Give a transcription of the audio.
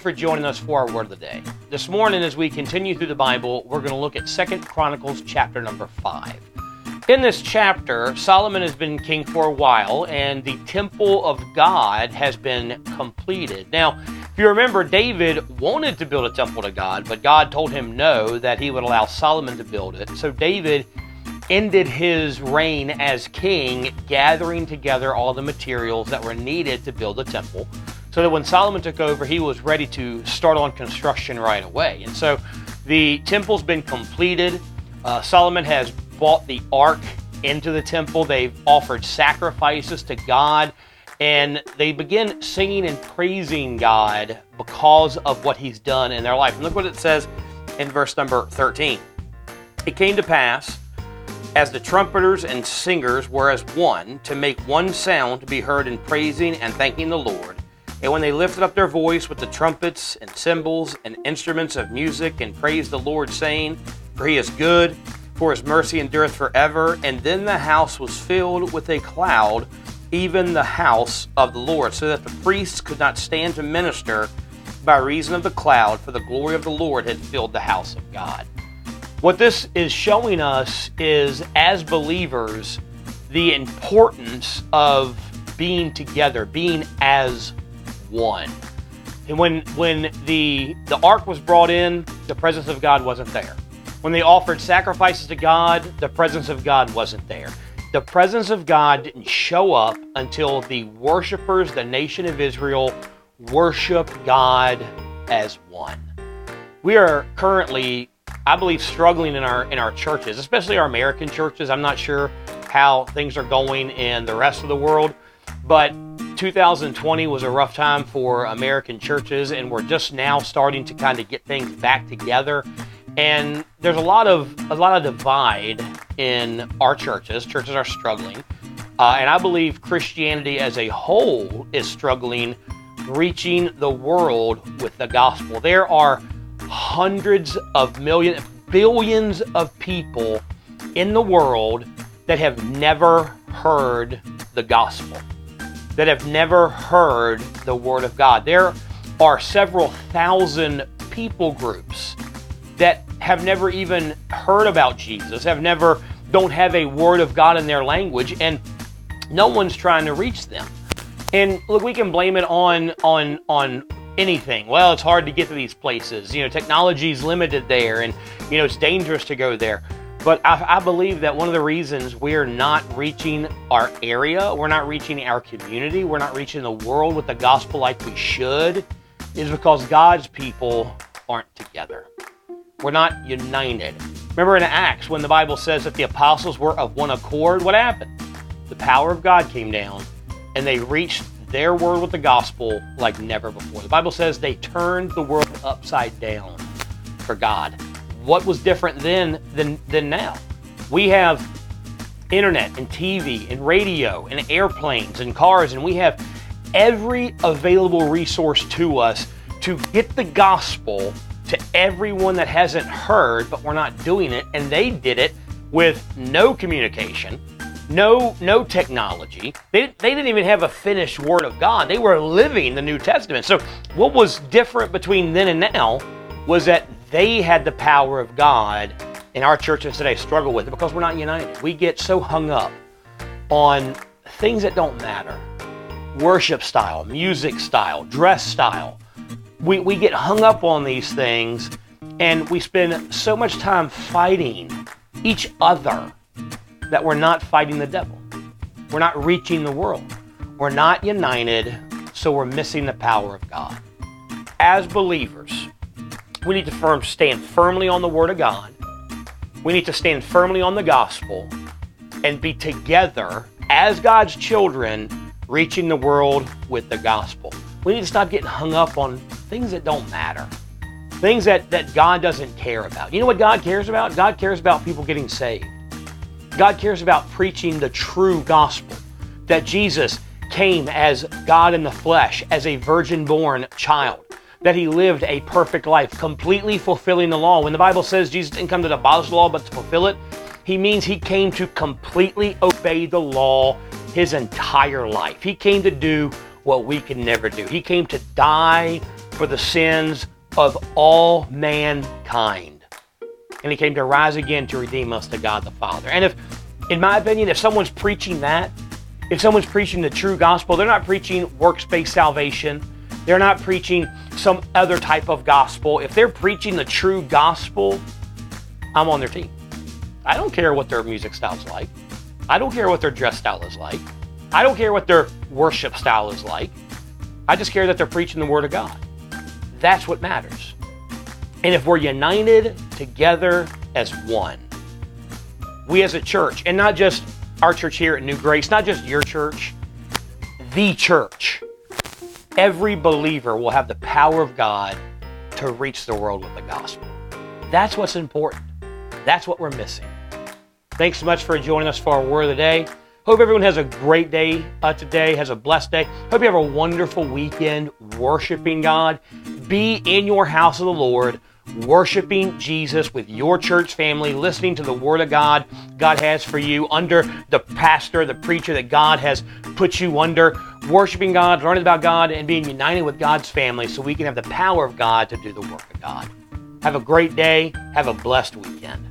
for joining us for our word of the day. This morning, as we continue through the Bible, we're going to look at Second Chronicles chapter number 5. In this chapter, Solomon has been king for a while, and the temple of God has been completed. Now, if you remember, David wanted to build a temple to God, but God told him no, that he would allow Solomon to build it. So David ended his reign as king, gathering together all the materials that were needed to build the temple. So that when Solomon took over, he was ready to start on construction right away. And so the temple's been completed. Uh, Solomon has brought the ark into the temple. They've offered sacrifices to God. And they begin singing and praising God because of what He's done in their life. And look what it says in verse number 13. It came to pass, as the trumpeters and singers were as one, to make one sound to be heard in praising and thanking the Lord. And when they lifted up their voice with the trumpets and cymbals and instruments of music and praised the Lord, saying, For he is good, for his mercy endureth forever. And then the house was filled with a cloud, even the house of the Lord, so that the priests could not stand to minister by reason of the cloud, for the glory of the Lord had filled the house of God. What this is showing us is, as believers, the importance of being together, being as one. And when when the the ark was brought in, the presence of God wasn't there. When they offered sacrifices to God, the presence of God wasn't there. The presence of God didn't show up until the worshipers, the nation of Israel, worshiped God as one. We are currently, I believe, struggling in our in our churches, especially our American churches. I'm not sure how things are going in the rest of the world, but 2020 was a rough time for American churches, and we're just now starting to kind of get things back together and there's a lot of a lot of divide in our churches. Churches are struggling, uh, and I believe Christianity as a whole is struggling, reaching the world with the gospel. There are hundreds of millions, billions of people in the world that have never heard the gospel, that have never heard the word of God. There are several thousand people groups that have never even heard about Jesus, have never, don't have a word of God in their language, and no one's trying to reach them. And look, we can blame it on on on anything. Well, it's hard to get to these places. You know, technology's limited there, and you know it's dangerous to go there. But I, I, believe that one of the reasons we're not reaching our area, we're not reaching our community, we're not reaching the world with the gospel like we should, is because God's people aren't together. We're not united. Remember in Acts when the Bible says that the apostles were of one accord, what happened? The power of God came down and they reached their word with the gospel like never before. The Bible says they turned the world upside down for God. What was different then than, than now? We have internet and TV and radio and airplanes and cars, and we have every available resource to us to get the gospel to everyone that hasn't heard, but we're not doing it. And they did it with no communication, no no technology. They, they didn't even have a finished Word of God. They were living the New Testament. So what was different between then and now was that they had the power of God, and our churches today struggle with it because we're not united. We get so hung up on things that don't matter worship style, music style, dress style we, we get hung up on these things and we spend so much time fighting each other that we're not fighting the devil. We're not reaching the world. We're not united, so we're missing the power of God. As believers, we need to firm, stand firmly on the Word of God. We need to stand firmly on the gospel and be together as God's children, reaching the world with the gospel. We need to stop getting hung up on things that don't matter, things that, that God doesn't care about. You know what God cares about? God cares about people getting saved. God cares about preaching the true gospel that Jesus came as God in the flesh, as a virgin born child, that he lived a perfect life, completely fulfilling the law. When the Bible says Jesus didn't come to abolish the law but to fulfill it, he means he came to completely obey the law his entire life. He came to do what we can never do. He came to die for the sins of all mankind. And he came to rise again to redeem us to God the Father. And if, in my opinion, if someone's preaching that, if someone's preaching the true gospel, they're not preaching works based salvation. They're not preaching some other type of gospel. If they're preaching the true gospel, I'm on their team. I don't care what their music style's like. I don't care what their dress style is like. I don't care what their worship style is like. I just care that they're preaching the Word of God. That's what matters. And if we're united together as one, we as a church, and not just our church here at New Grace, not just your church, the church, every believer will have the power of God to reach the world with the gospel. That's what's important. That's what we're missing. Thanks so much for joining us for our word of the day. Hope everyone has a great day uh, today, has a blessed day. Hope you have a wonderful weekend worshiping God. Be in your house of the Lord, worshiping Jesus with your church family, listening to the Word of God God has for you under the pastor, the preacher that God has put you under, worshiping God, learning about God, and being united with God's family so we can have the power of God to do the work of God. Have a great day. Have a blessed weekend.